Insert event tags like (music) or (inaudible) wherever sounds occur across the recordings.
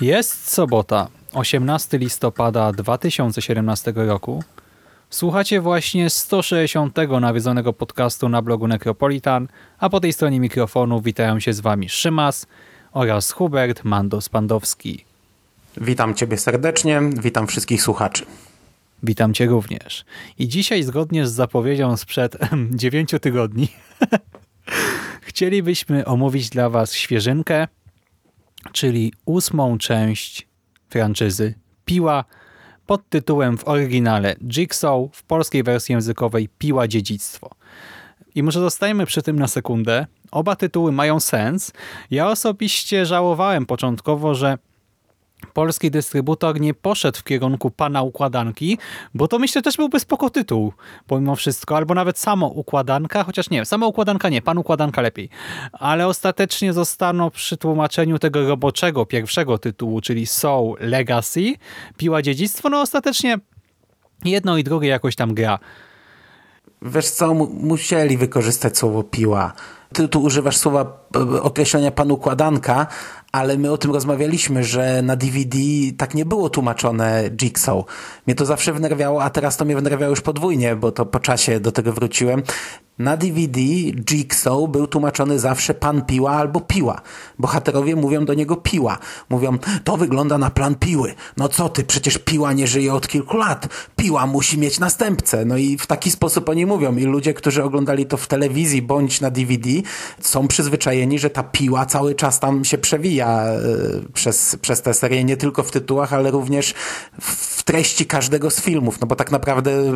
Jest sobota, 18 listopada 2017 roku. Słuchacie właśnie 160 nawiedzonego podcastu na blogu Necropolitan, a po tej stronie mikrofonu witają się z Wami Szymas oraz Hubert Mandos-Pandowski. Witam Ciebie serdecznie, witam wszystkich słuchaczy. Witam Cię również. I dzisiaj, zgodnie z zapowiedzią sprzed (laughs) 9 tygodni, (laughs) chcielibyśmy omówić dla Was świeżynkę, czyli ósmą część franczyzy Piła pod tytułem w oryginale Jigsaw, w polskiej wersji językowej Piła Dziedzictwo. I może zostajemy przy tym na sekundę. Oba tytuły mają sens. Ja osobiście żałowałem początkowo, że polski dystrybutor nie poszedł w kierunku pana układanki, bo to myślę też byłby spoko tytuł, pomimo wszystko, albo nawet samo układanka, chociaż nie, sama układanka nie, pan układanka lepiej. Ale ostatecznie zostaną przy tłumaczeniu tego roboczego pierwszego tytułu, czyli Soul Legacy, Piła Dziedzictwo, no ostatecznie jedno i drugie jakoś tam gra. Wiesz co, musieli wykorzystać słowo piła. Ty tu używasz słowa określenia pan układanka, ale my o tym rozmawialiśmy, że na DVD tak nie było tłumaczone Jigsaw. Mnie to zawsze wnerwiało, a teraz to mnie wnerwiało już podwójnie, bo to po czasie do tego wróciłem. Na DVD Jigsaw był tłumaczony zawsze pan piła albo piła. Bohaterowie mówią do niego piła. Mówią, to wygląda na plan piły. No co ty, przecież piła nie żyje od kilku lat. Piła musi mieć następcę. No i w taki sposób oni mówią. I ludzie, którzy oglądali to w telewizji bądź na DVD są przyzwyczajeni, że ta piła cały czas tam się przewija e, przez, przez tę serię. Nie tylko w tytułach, ale również w treści każdego z filmów. No bo tak naprawdę e,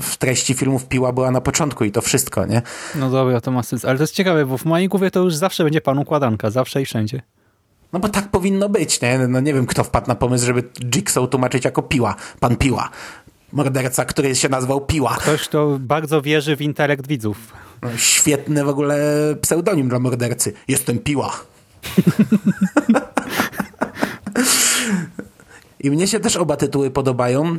w treści filmów piła była na początku i to wszystko nie? No dobra, to ma sens. Ale to jest ciekawe, bo w mojej głowie to już zawsze będzie pan układanka, zawsze i wszędzie. No bo tak powinno być, nie? No nie wiem, kto wpadł na pomysł, żeby Jigsaw tłumaczyć jako piła. Pan piła. Morderca, który się nazwał Piła. Ktoś, kto bardzo wierzy w intelekt widzów. Świetny w ogóle pseudonim dla mordercy. Jestem Piła. I mnie się też oba tytuły podobają.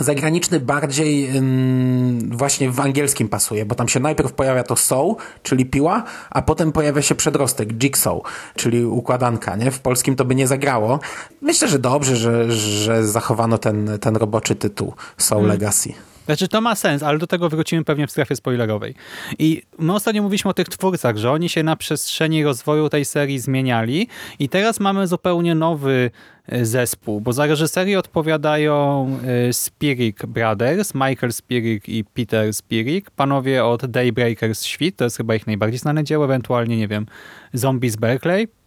Zagraniczny bardziej ym, właśnie w angielskim pasuje, bo tam się najpierw pojawia to soul, czyli piła, a potem pojawia się przedrostek, jigsaw, czyli układanka. Nie? W polskim to by nie zagrało. Myślę, że dobrze, że, że zachowano ten, ten roboczy tytuł Soul hmm. Legacy. Znaczy to ma sens, ale do tego wrócimy pewnie w strefie spoilerowej. I my ostatnio mówiliśmy o tych twórcach, że oni się na przestrzeni rozwoju tej serii zmieniali i teraz mamy zupełnie nowy e, zespół, bo za reżyserię odpowiadają e, Spirik Brothers, Michael Spirik i Peter Spirik, panowie od Daybreakers Świt, to jest chyba ich najbardziej znane dzieło, ewentualnie, nie wiem, Zombies Berkeley.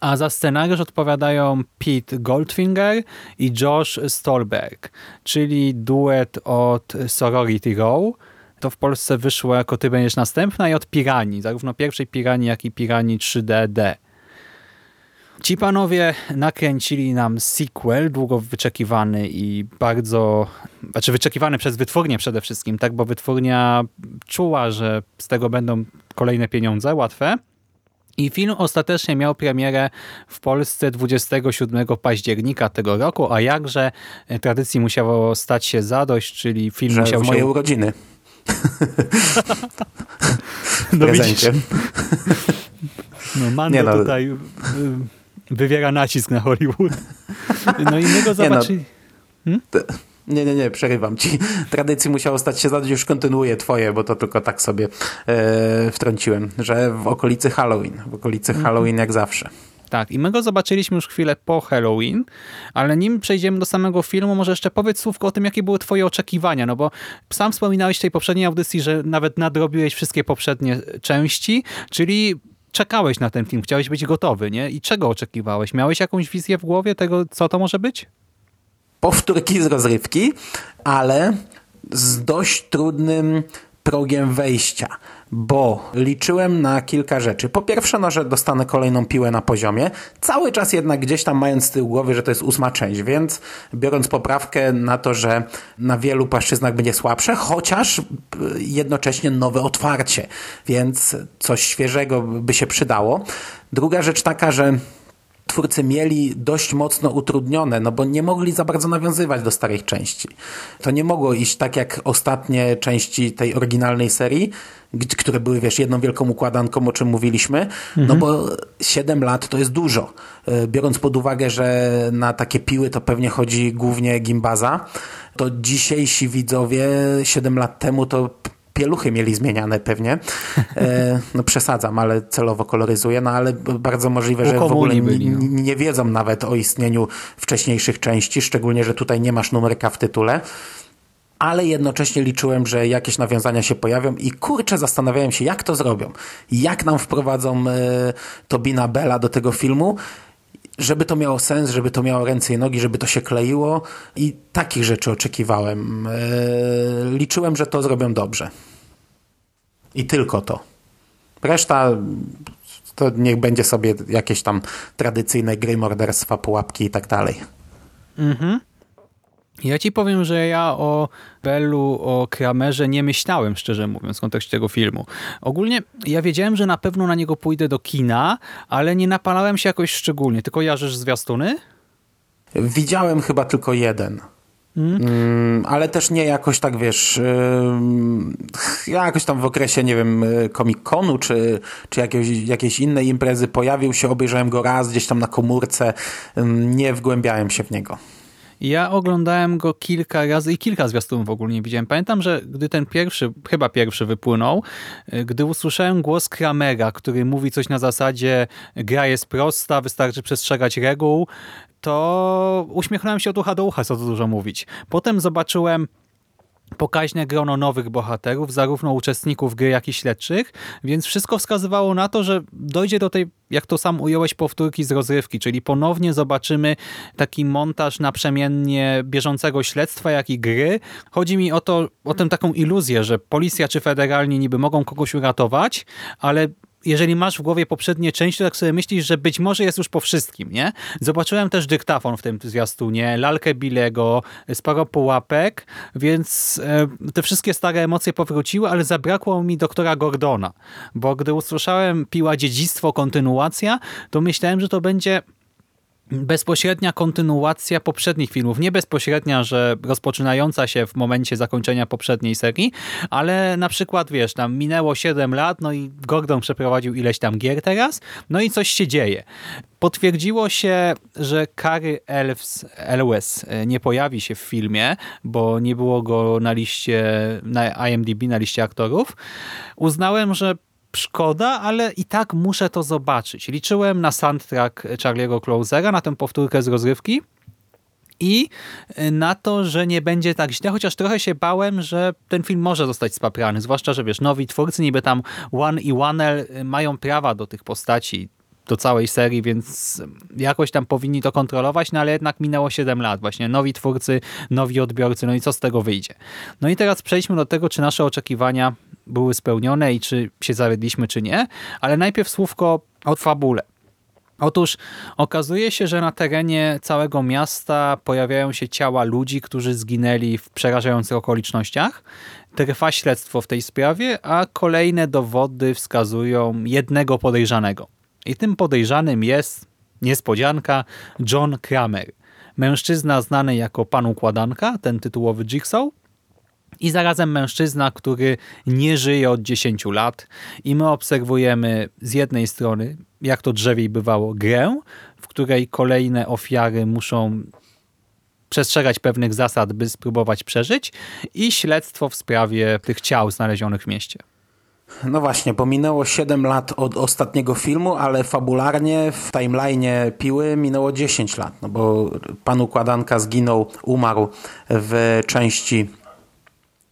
A za scenariusz odpowiadają Pete Goldfinger i Josh Stolberg, czyli duet od Sorority Row. To w Polsce wyszło jako Ty będziesz następna i od Pirani, zarówno pierwszej Pirani, jak i Pirani 3DD. Ci panowie nakręcili nam sequel, długo wyczekiwany i bardzo, znaczy wyczekiwany przez wytwórnię przede wszystkim, tak, bo wytwórnia czuła, że z tego będą kolejne pieniądze łatwe. I film ostatecznie miał premierę w Polsce 27 października tego roku, a jakże e, tradycji musiało stać się zadość, czyli film Że musiał w moje się... urodziny. (laughs) no prezencie. No Mando no. tutaj y, wywiera nacisk na Hollywood. No i my go zobaczyli... No. Hmm? Nie, nie, nie, przerywam ci. (laughs) Tradycji musiało stać się zadość, już kontynuuję twoje, bo to tylko tak sobie e, wtrąciłem, że w okolicy Halloween, w okolicy mhm. Halloween jak zawsze. Tak, i my go zobaczyliśmy już chwilę po Halloween, ale nim przejdziemy do samego filmu, może jeszcze powiedz słówko o tym, jakie były twoje oczekiwania, no bo sam wspominałeś w tej poprzedniej audycji, że nawet nadrobiłeś wszystkie poprzednie części, czyli czekałeś na ten film, chciałeś być gotowy, nie? I czego oczekiwałeś? Miałeś jakąś wizję w głowie tego, co to może być? Powtórki z rozrywki, ale z dość trudnym progiem wejścia, bo liczyłem na kilka rzeczy. Po pierwsze, no, że dostanę kolejną piłę na poziomie, cały czas jednak gdzieś tam mając z tyłu głowy, że to jest ósma część, więc biorąc poprawkę na to, że na wielu płaszczyznach będzie słabsze, chociaż y, jednocześnie nowe otwarcie, więc coś świeżego by się przydało. Druga rzecz taka, że twórcy mieli dość mocno utrudnione, no bo nie mogli za bardzo nawiązywać do starych części. To nie mogło iść tak jak ostatnie części tej oryginalnej serii, które były, wiesz, jedną wielką układanką, o czym mówiliśmy, no mhm. bo 7 lat to jest dużo. E, biorąc pod uwagę, że na takie piły to pewnie chodzi głównie gimbaza, to dzisiejsi widzowie 7 lat temu to pieluchy mieli zmieniane pewnie. E, no przesadzam, ale celowo koloryzuję, no ale bardzo możliwe, że w ogóle byli, no. nie wiedzą nawet o istnieniu wcześniejszych części, szczególnie, że tutaj nie masz numerka w tytule ale jednocześnie liczyłem, że jakieś nawiązania się pojawią i kurczę zastanawiałem się, jak to zrobią. Jak nam wprowadzą e, Tobina Bella do tego filmu, żeby to miało sens, żeby to miało ręce i nogi, żeby to się kleiło i takich rzeczy oczekiwałem. E, liczyłem, że to zrobią dobrze. I tylko to. Reszta to niech będzie sobie jakieś tam tradycyjne gry, morderstwa, pułapki i tak dalej. Mhm. Ja ci powiem, że ja o Bellu, o Kramerze nie myślałem, szczerze mówiąc, w kontekście tego filmu. Ogólnie ja wiedziałem, że na pewno na niego pójdę do kina, ale nie napalałem się jakoś szczególnie. Tylko jarzysz zwiastuny? Widziałem chyba tylko jeden. Mm, ale też nie jakoś tak, wiesz, ja jakoś tam w okresie, nie wiem, Comic-Conu czy, czy jakiejś, jakiejś innej imprezy pojawił się, obejrzałem go raz gdzieś tam na komórce, nie wgłębiałem się w niego. Ja oglądałem go kilka razy i kilka zwiastunów w ogóle nie widziałem. Pamiętam, że gdy ten pierwszy, chyba pierwszy wypłynął, y, gdy usłyszałem głos Kramera, który mówi coś na zasadzie gra jest prosta, wystarczy przestrzegać reguł, to uśmiechnąłem się od ucha do ucha, co tu dużo mówić. Potem zobaczyłem pokaźne grono nowych bohaterów, zarówno uczestników gry, jak i śledczych, więc wszystko wskazywało na to, że dojdzie do tej, jak to sam ująłeś, powtórki z rozrywki, czyli ponownie zobaczymy taki montaż naprzemiennie bieżącego śledztwa, jak i gry. Chodzi mi o to, o tę taką iluzję, że policja czy federalni niby mogą kogoś uratować, ale jeżeli masz w głowie poprzednie części, to tak sobie myślisz, że być może jest już po wszystkim, nie? Zobaczyłem też dyktafon w tym zwiastunie, lalkę Bilego, sporo pułapek, więc e, te wszystkie stare emocje powróciły, ale zabrakło mi doktora Gordona, bo gdy usłyszałem piła dziedzictwo, kontynuacja, to myślałem, że to będzie bezpośrednia kontynuacja poprzednich filmów. Nie bezpośrednia, że rozpoczynająca się w momencie zakończenia poprzedniej serii, ale na przykład, wiesz, tam minęło 7 lat, no i Gordon przeprowadził ileś tam gier teraz, no i coś się dzieje. Potwierdziło się, że Kary Elves, Elwes e, nie pojawi się w filmie, bo nie było go na liście, na IMDb, na liście aktorów. Uznałem, że szkoda, ale i tak muszę to zobaczyć. Liczyłem na soundtrack Charlie'ego Closera, na tę powtórkę z rozrywki i na to, że nie będzie tak źle, chociaż trochę się bałem, że ten film może zostać spaprany, zwłaszcza, że wiesz, nowi twórcy niby tam One i One mają prawa do tych postaci, do całej serii, więc jakoś tam powinni to kontrolować, no ale jednak minęło 7 lat. Właśnie nowi twórcy, nowi odbiorcy, no i co z tego wyjdzie? No i teraz przejdźmy do tego, czy nasze oczekiwania były spełnione i czy się zawiedliśmy, czy nie. Ale najpierw słówko o fabule. Otóż okazuje się, że na terenie całego miasta pojawiają się ciała ludzi, którzy zginęli w przerażających okolicznościach. Trwa śledztwo w tej sprawie, a kolejne dowody wskazują jednego podejrzanego. I tym podejrzanym jest, niespodzianka, John Kramer. Mężczyzna znany jako pan układanka, ten tytułowy Jigsaw, i zarazem mężczyzna, który nie żyje od 10 lat i my obserwujemy z jednej strony, jak to drzewiej bywało, grę, w której kolejne ofiary muszą przestrzegać pewnych zasad, by spróbować przeżyć i śledztwo w sprawie tych ciał znalezionych w mieście. No właśnie, bo minęło 7 lat od ostatniego filmu, ale fabularnie w timeline'ie Piły minęło 10 lat, no bo pan Układanka zginął, umarł w części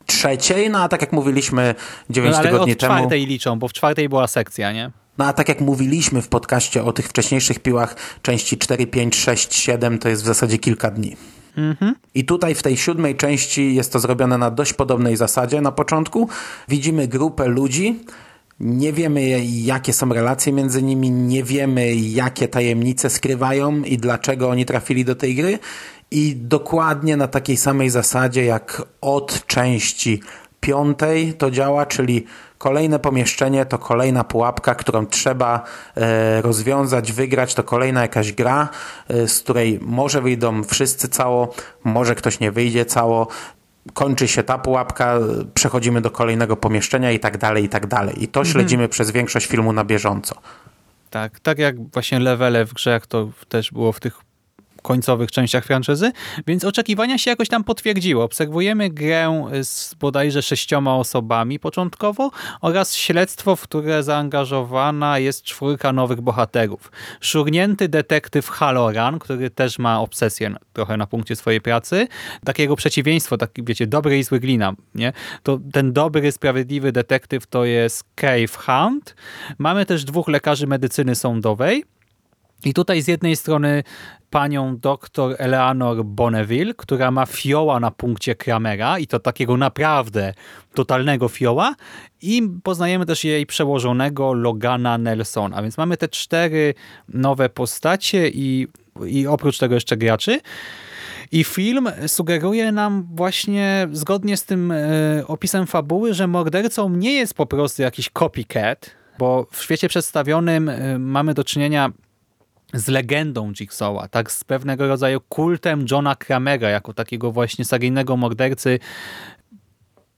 trzeciej, no a tak jak mówiliśmy 9 no, ale tygodni od temu... czwartej liczą, bo w czwartej była sekcja, nie? No a tak jak mówiliśmy w podcaście o tych wcześniejszych piłach, części 4, 5, 6, 7 to jest w zasadzie kilka dni. I tutaj w tej siódmej części jest to zrobione na dość podobnej zasadzie. Na początku widzimy grupę ludzi, nie wiemy jakie są relacje między nimi, nie wiemy jakie tajemnice skrywają i dlaczego oni trafili do tej gry. I dokładnie na takiej samej zasadzie jak od części piątej to działa, czyli kolejne pomieszczenie to kolejna pułapka, którą trzeba e, rozwiązać, wygrać, to kolejna jakaś gra, e, z której może wyjdą wszyscy cało, może ktoś nie wyjdzie cało, kończy się ta pułapka, przechodzimy do kolejnego pomieszczenia i tak dalej, i tak dalej. I to śledzimy przez większość filmu na bieżąco. Tak, tak jak właśnie levele w grze, jak to też było w tych końcowych częściach franczyzy, więc oczekiwania się jakoś tam potwierdziły. Obserwujemy grę z bodajże sześcioma osobami początkowo oraz śledztwo, w które zaangażowana jest czwórka nowych bohaterów. Szurnięty detektyw Halloran, który też ma obsesję trochę na punkcie swojej pracy, takiego przeciwieństwo, taki wiecie, dobry i zły glina, nie? To ten dobry, sprawiedliwy detektyw to jest Cave Hunt. Mamy też dwóch lekarzy medycyny sądowej, i tutaj z jednej strony panią doktor Eleanor Bonneville, która ma fioła na punkcie Kramera i to takiego naprawdę totalnego fioła i poznajemy też jej przełożonego Logana Nelsona, więc mamy te cztery nowe postacie i, i oprócz tego jeszcze graczy. I film sugeruje nam właśnie, zgodnie z tym e, opisem fabuły, że mordercą nie jest po prostu jakiś copycat, bo w świecie przedstawionym e, mamy do czynienia z legendą Jigsaw'a, tak z pewnego rodzaju kultem Johna Kramera, jako takiego właśnie seryjnego mordercy,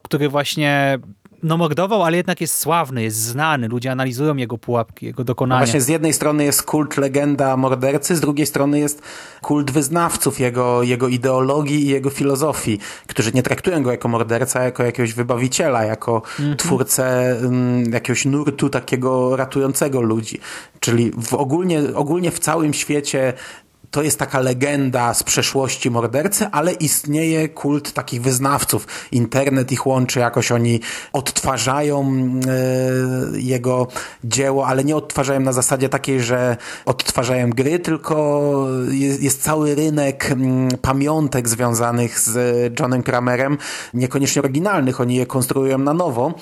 który właśnie no mordował, ale jednak jest sławny, jest znany, ludzie analizują jego pułapki, jego dokonania. No właśnie z jednej strony jest kult legenda mordercy, z drugiej strony jest kult wyznawców jego, jego ideologii i jego filozofii, którzy nie traktują go jako morderca, jako jakiegoś wybawiciela, jako mhm. twórcę um, jakiegoś nurtu takiego ratującego ludzi. Czyli w ogólnie, ogólnie w całym świecie to jest taka legenda z przeszłości mordercy, ale istnieje kult takich wyznawców. Internet ich łączy, jakoś oni odtwarzają e, jego dzieło, ale nie odtwarzają na zasadzie takiej, że odtwarzają gry, tylko jest, jest cały rynek m, pamiątek związanych z Johnem Kramerem, niekoniecznie oryginalnych, oni je konstruują na nowo.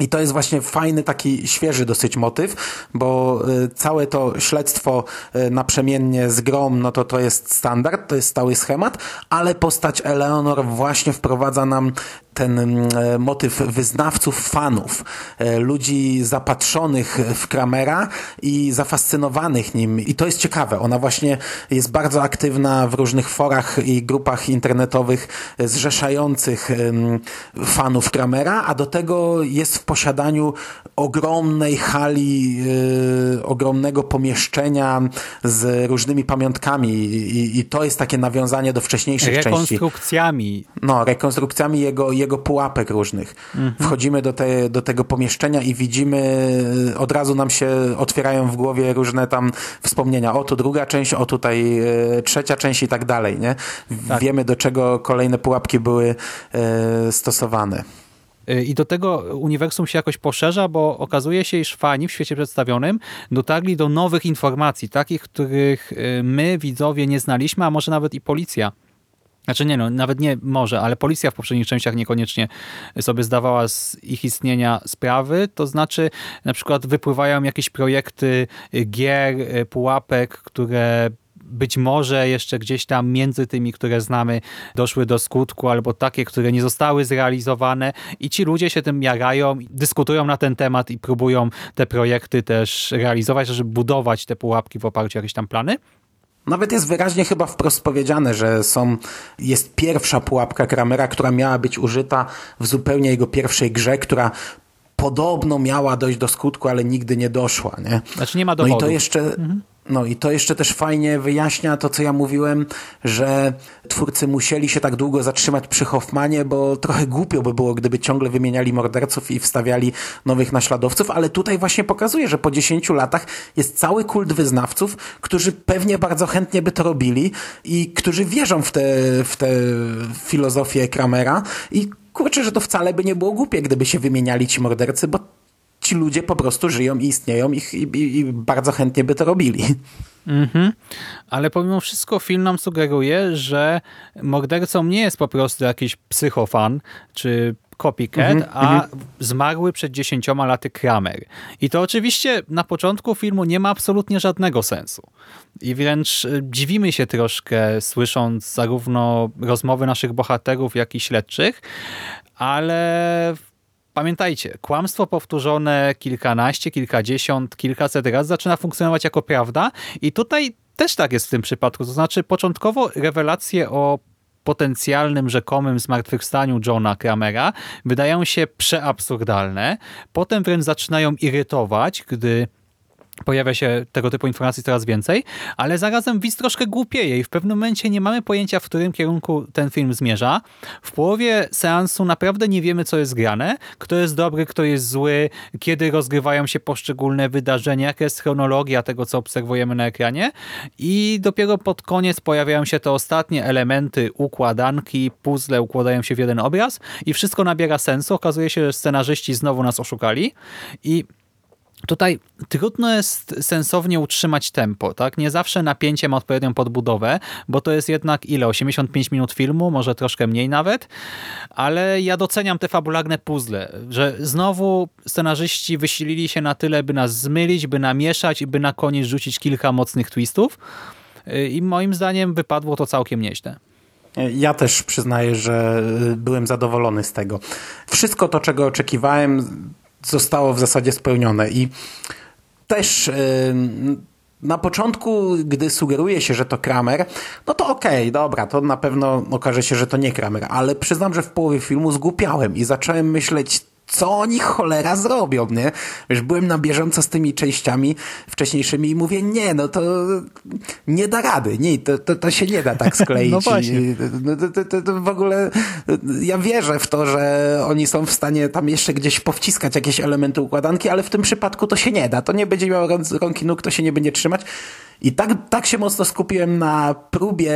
I to jest właśnie fajny, taki świeży dosyć motyw, bo y, całe to śledztwo y, naprzemiennie z grom, no to to jest standard, to jest stały schemat, ale postać Eleanor właśnie wprowadza nam ten mm, e, motyw wyznawców, fanów, e, ludzi zapatrzonych w Kramera i zafascynowanych nim. I to jest ciekawe. Ona właśnie jest bardzo aktywna w różnych forach i grupach internetowych zrzeszających fanów Kramera, a do tego jest w posiadaniu ogromnej hali, yy, ogromnego pomieszczenia z różnymi pamiątkami I, i, to jest takie nawiązanie do wcześniejszych rekonstrukcjami. części. Rekonstrukcjami. No, rekonstrukcjami jego, jego jego pułapek różnych. Mhm. Wchodzimy do, te, do tego pomieszczenia i widzimy, od razu nam się otwierają w głowie różne tam wspomnienia. O, tu druga część, o tutaj e, trzecia część i tak dalej, nie? Tak. Wiemy, do czego kolejne pułapki były e, stosowane. E, I do tego uniwersum się jakoś poszerza, bo okazuje się, iż fani w świecie przedstawionym dotarli do nowych informacji, takich, których e, my, widzowie, nie znaliśmy, a może nawet i policja. Znaczy nie no, nawet nie może, ale policja w poprzednich częściach niekoniecznie sobie zdawała z ich istnienia sprawy. To znaczy na przykład wypływają jakieś projekty gier, pułapek, które być może jeszcze gdzieś tam między tymi, które znamy, doszły do skutku, albo takie, które nie zostały zrealizowane i ci ludzie się tym jarają, dyskutują na ten temat i próbują te projekty też realizować, żeby budować te pułapki w oparciu o jakieś tam plany. Nawet jest wyraźnie chyba wprost powiedziane, że są, jest pierwsza pułapka Kramera, która miała być użyta w zupełnie jego pierwszej grze, która podobno miała dojść do skutku, ale nigdy nie doszła. Nie? Znaczy nie ma dowodów. No i to jeszcze... Mhm. No i to jeszcze też fajnie wyjaśnia to, co ja mówiłem, że twórcy musieli się tak długo zatrzymać przy Hoffmanie, bo trochę głupio by było, gdyby ciągle wymieniali morderców i wstawiali nowych naśladowców, ale tutaj właśnie pokazuje, że po 10 latach jest cały kult wyznawców, którzy pewnie bardzo chętnie by to robili i którzy wierzą w tę w te filozofię Kramera i kurczę, że to wcale by nie było głupie, gdyby się wymieniali ci mordercy, bo ci ludzie po prostu żyją i istnieją i, i, i bardzo chętnie by to robili. Mhm. Ale pomimo wszystko film nam sugeruje, że mordercą nie jest po prostu jakiś psychofan czy copycat, Mhm, a zmarły przed dziesięcioma laty Kramer. I to oczywiście na początku filmu nie ma absolutnie żadnego sensu. I wręcz e, dziwimy się troszkę, słysząc zarówno rozmowy naszych bohaterów, jak i śledczych, ale Pamiętajcie, kłamstwo powtórzone kilkanaście, kilkadziesiąt, kilkaset razy zaczyna funkcjonować jako prawda i tutaj też tak jest w tym przypadku. To znaczy początkowo rewelacje o potencjalnym, rzekomym zmartwychwstaniu Johna Kramera wydają się przeabsurdalne. Potem wręcz zaczynają irytować, gdy pojawia się tego typu informacji coraz więcej, ale zarazem widz troszkę głupieje i w pewnym momencie nie mamy pojęcia, w którym kierunku ten film zmierza. W połowie seansu naprawdę nie wiemy, co jest grane, kto jest dobry, kto jest zły, kiedy rozgrywają się poszczególne wydarzenia, jaka jest chronologia tego, co obserwujemy na ekranie i dopiero pod koniec pojawiają się te ostatnie elementy układanki, puzzle układają się w jeden obraz i wszystko nabiera sensu. Okazuje się, że scenarzyści znowu nas oszukali i Tutaj trudno jest sensownie utrzymać tempo, tak? Nie zawsze napięcie ma odpowiednią podbudowę, bo to jest jednak ile? 85 minut filmu, może troszkę mniej nawet, ale ja doceniam te fabularne puzzle, że znowu scenarzyści wysilili się na tyle, by nas zmylić, by namieszać i by na koniec rzucić kilka mocnych twistów i moim zdaniem wypadło to całkiem nieźle. Ja też przyznaję, że byłem zadowolony z tego. Wszystko to, czego oczekiwałem, zostało w zasadzie spełnione. I też na początku, gdy sugeruje się, że to Kramer, no to okej, okay, dobra, to na pewno okaże się, że to nie Kramer, ale przyznam, że w połowie filmu zgłupiałem i zacząłem myśleć, co oni cholera zrobią, nie? Wiesz, byłem na bieżąco z tymi częściami wcześniejszymi i mówię, nie, no to nie da rady, nie, to, to, to się nie da tak (laughs) skleić. no właśnie. No to, to, to, to w ogóle ja wierzę w to, że oni są w stanie tam jeszcze gdzieś powciskać jakieś elementy układanki, ale w tym przypadku to się nie da. To nie będzie miało rąk i nóg, to się nie będzie trzymać. I tak, tak się mocno skupiłem na próbie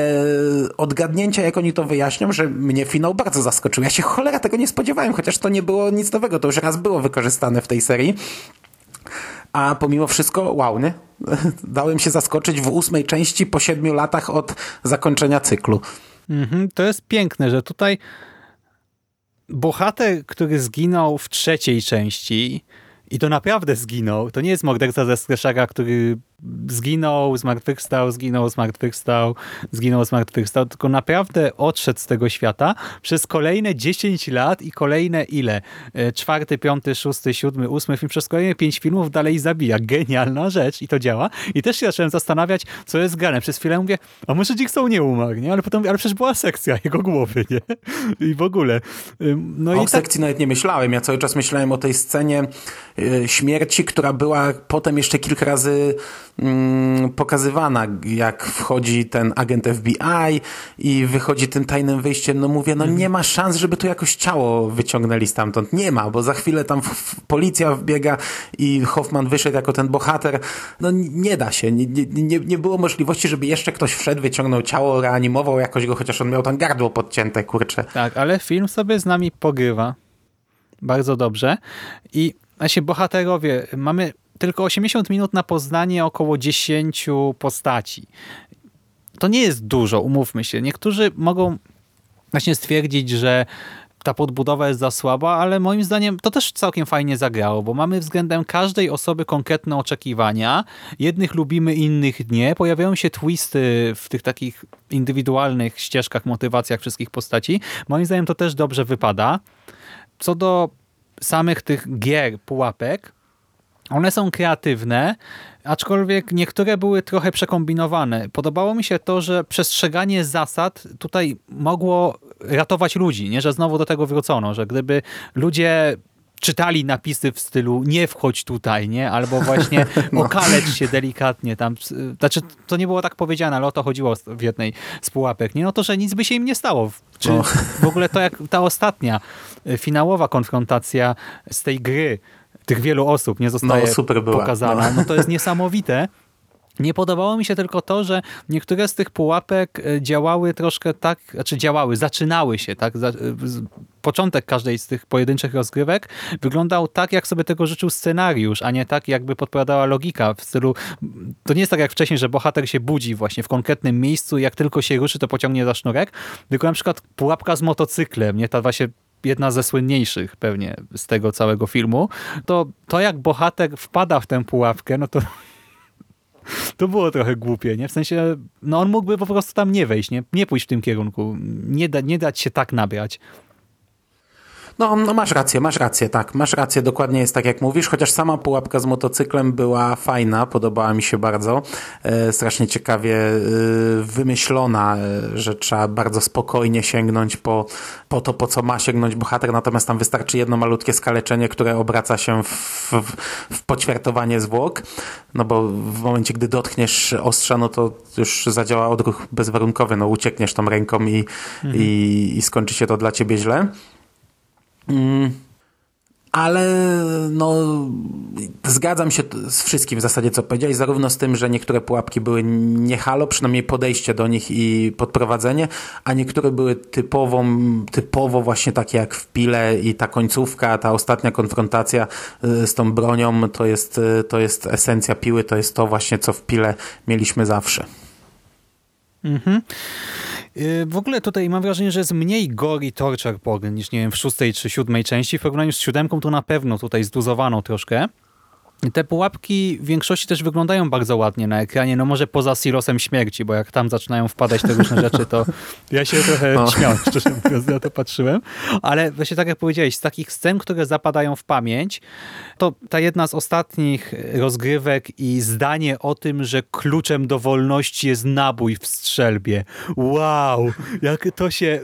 odgadnięcia, jak oni to wyjaśnią, że mnie finał bardzo zaskoczył. Ja się cholera tego nie spodziewałem, chociaż to nie było nic To już raz było wykorzystane w tej serii. A pomimo wszystko, wow, nie? (laughs) Dałem się zaskoczyć w ósmej części po siedmiu latach od zakończenia cyklu. Mhm, to jest piękne, że tutaj bohater, który zginął w trzeciej części i to naprawdę zginął, to nie jest morderca ze Slashera, który zginął, zmartwychwstał, zginął, zmartwychwstał, zginął, zmartwychwstał, tylko naprawdę odszedł z tego świata przez kolejne 10 lat i kolejne ile? E, czwarty, piąty, szósty, siódmy, ósmy film, przez kolejne pięć filmów dalej zabija. Genialna rzecz i to działa. I też się zacząłem zastanawiać, co jest grane. Przez chwilę mówię, a może Jigsaw nie umarł, nie? Ale potem, ale przecież była sekcja jego głowy, nie? I w ogóle. No o i tak- sekcji tak... nawet nie myślałem. Ja cały czas myślałem o tej scenie e, śmierci, która była potem jeszcze kilka razy pokazywana, jak wchodzi ten agent FBI i wychodzi tym tajnym wyjściem, no mówię, no nie ma szans, żeby tu jakoś ciało wyciągnęli stamtąd. Nie ma, bo za chwilę tam policja wbiega i Hoffman wyszedł jako ten bohater. No nie da się. Nie, nie, nie było możliwości, żeby jeszcze ktoś wszedł, wyciągnął ciało, reanimował jakoś go, chociaż on miał tam gardło podcięte, kurczę. Tak, ale film sobie z nami pogrywa. Bardzo dobrze. I właśnie bohaterowie, mamy tylko 80 minut na poznanie około 10 postaci. To nie jest dużo, umówmy się. Niektórzy mogą właśnie stwierdzić, że ta podbudowa jest za słaba, ale moim zdaniem to też całkiem fajnie zagrało, bo mamy względem każdej osoby konkretne oczekiwania. Jednych lubimy, innych nie. Pojawiają się twisty w tych takich indywidualnych ścieżkach, motywacjach wszystkich postaci. Moim zdaniem to też dobrze wypada. Co do samych tych gier, pułapek, one są kreatywne, aczkolwiek niektóre były trochę przekombinowane. Podobało mi się to, że przestrzeganie zasad tutaj mogło ratować ludzi, nie? że znowu do tego wrócono, że gdyby ludzie czytali napisy w stylu nie wchodź tutaj, nie? Albo właśnie (laughs) okalecz się delikatnie tam. Znaczy, to nie było tak powiedziane, ale o to chodziło w jednej z pułapek, nie? No to, że nic by się im nie stało. Czy No. w ogóle to jak ta ostatnia, y, finałowa konfrontacja z tej gry, tych wielu osób nie zostaje No, pokazana. No. No to jest niesamowite. Nie podobało mi się tylko to, że niektóre z tych pułapek e, działały troszkę tak, znaczy działały, zaczynały się, tak? Z- Początek każdej z tych pojedynczych rozgrywek wyglądał tak, jak sobie tego życzył scenariusz, a nie tak, jakby podpowiadała logika w stylu, to nie jest tak jak wcześniej, że bohater się budzi właśnie w konkretnym miejscu, jak tylko się ruszy, to pociągnie za sznurek, tylko na przykład pułapka z motocyklem, nie? Ta właśnie jedna ze słynniejszych pewnie z tego całego filmu, to to jak bohater wpada w tę pułapkę, no to (laughs) to było trochę głupie, nie? W sensie, no on mógłby po prostu tam nie wejść, nie, nie pójść w tym kierunku, nie, da, nie dać się tak nabrać. No, no masz rację, masz rację, tak. Masz rację, dokładnie jest tak jak mówisz, chociaż sama pułapka z motocyklem była fajna, podobała mi się bardzo. E, strasznie ciekawie e, wymyślona, e, że trzeba bardzo spokojnie sięgnąć po, po to, po co ma sięgnąć bohater, natomiast tam wystarczy jedno malutkie skaleczenie, które obraca się w, w, w poćwiartowanie zwłok, no bo w momencie, gdy dotkniesz ostrza, no to już zadziała odruch bezwarunkowy, no uciekniesz tą ręką i, i, i skończy się to dla ciebie źle. Mm, Ale no, zgadzam się z wszystkim w zasadzie, co powiedziałeś, zarówno z tym, że niektóre pułapki były nie halo, przynajmniej podejście do nich i podprowadzenie, a niektóre były typową, typowo właśnie takie jak w Pile i ta końcówka, ta ostatnia konfrontacja y, z tą bronią, to jest, y, to jest esencja Piły, to jest to właśnie, co w Pile mieliśmy zawsze. Yy, W ogóle tutaj mam wrażenie, że jest mniej gore i torture porn niż, nie wiem, w szóstej czy siódmej części. W porównaniu z siódemką to na pewno tutaj zduzowano troszkę. Te pułapki w większości też wyglądają bardzo ładnie na ekranie, no może poza silosem śmierci, bo jak tam zaczynają wpadać te różne rzeczy, to (laughs) ja się trochę No. śmiałem, szczerze mówiąc, na to patrzyłem. Ale właśnie tak jak powiedziałeś, z takich scen, które zapadają w pamięć, to ta jedna z ostatnich rozgrywek i zdanie o tym, że kluczem do wolności jest nabój w strzelbie. Wow! Jak to się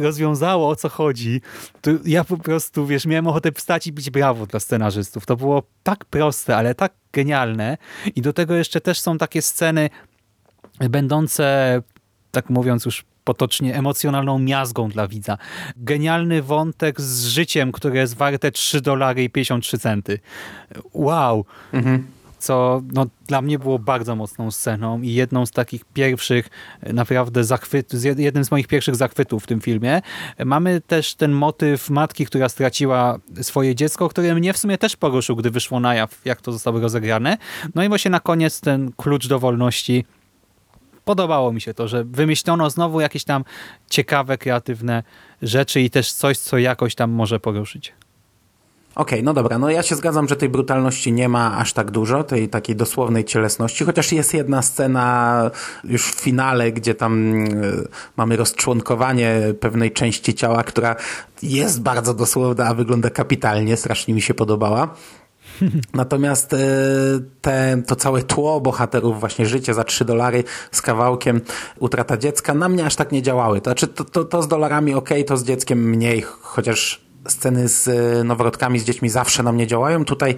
rozwiązało, o co chodzi. To ja po prostu, wiesz, miałem ochotę wstać i bić brawo dla scenarzystów. To było tak proste, ale tak genialne. I do tego jeszcze też są takie sceny będące, tak mówiąc już potocznie, emocjonalną miazgą dla widza. Genialny wątek z życiem, które jest warte 3 dolary i 53 centy. Wow! Co no, dla mnie było bardzo mocną sceną i jedną z takich pierwszych e, naprawdę zachwytów, jednym z moich pierwszych zachwytów w tym filmie. Mamy też ten motyw matki, która straciła swoje dziecko, który mnie w sumie też poruszył, gdy wyszło na jaw, jak to zostało rozegrane. No i właśnie na koniec ten klucz do wolności podobało mi się to, że wymyślono znowu jakieś tam ciekawe, kreatywne rzeczy i też coś, co jakoś tam może poruszyć. Okej, no dobra, no ja się zgadzam, że tej brutalności nie ma aż tak dużo, tej takiej dosłownej cielesności, chociaż jest jedna scena już w finale, gdzie tam e, mamy rozczłonkowanie pewnej części ciała, która jest bardzo dosłowna, a wygląda kapitalnie, strasznie mi się podobała. (laughs) Natomiast e, te, to całe tło bohaterów, właśnie życie za 3 dolary z kawałkiem, utrata dziecka, na mnie aż tak nie działały. To znaczy, to, to, to z dolarami ok, to z dzieckiem mniej, chociaż sceny z e, noworodkami, z dziećmi zawsze na mnie działają. Tutaj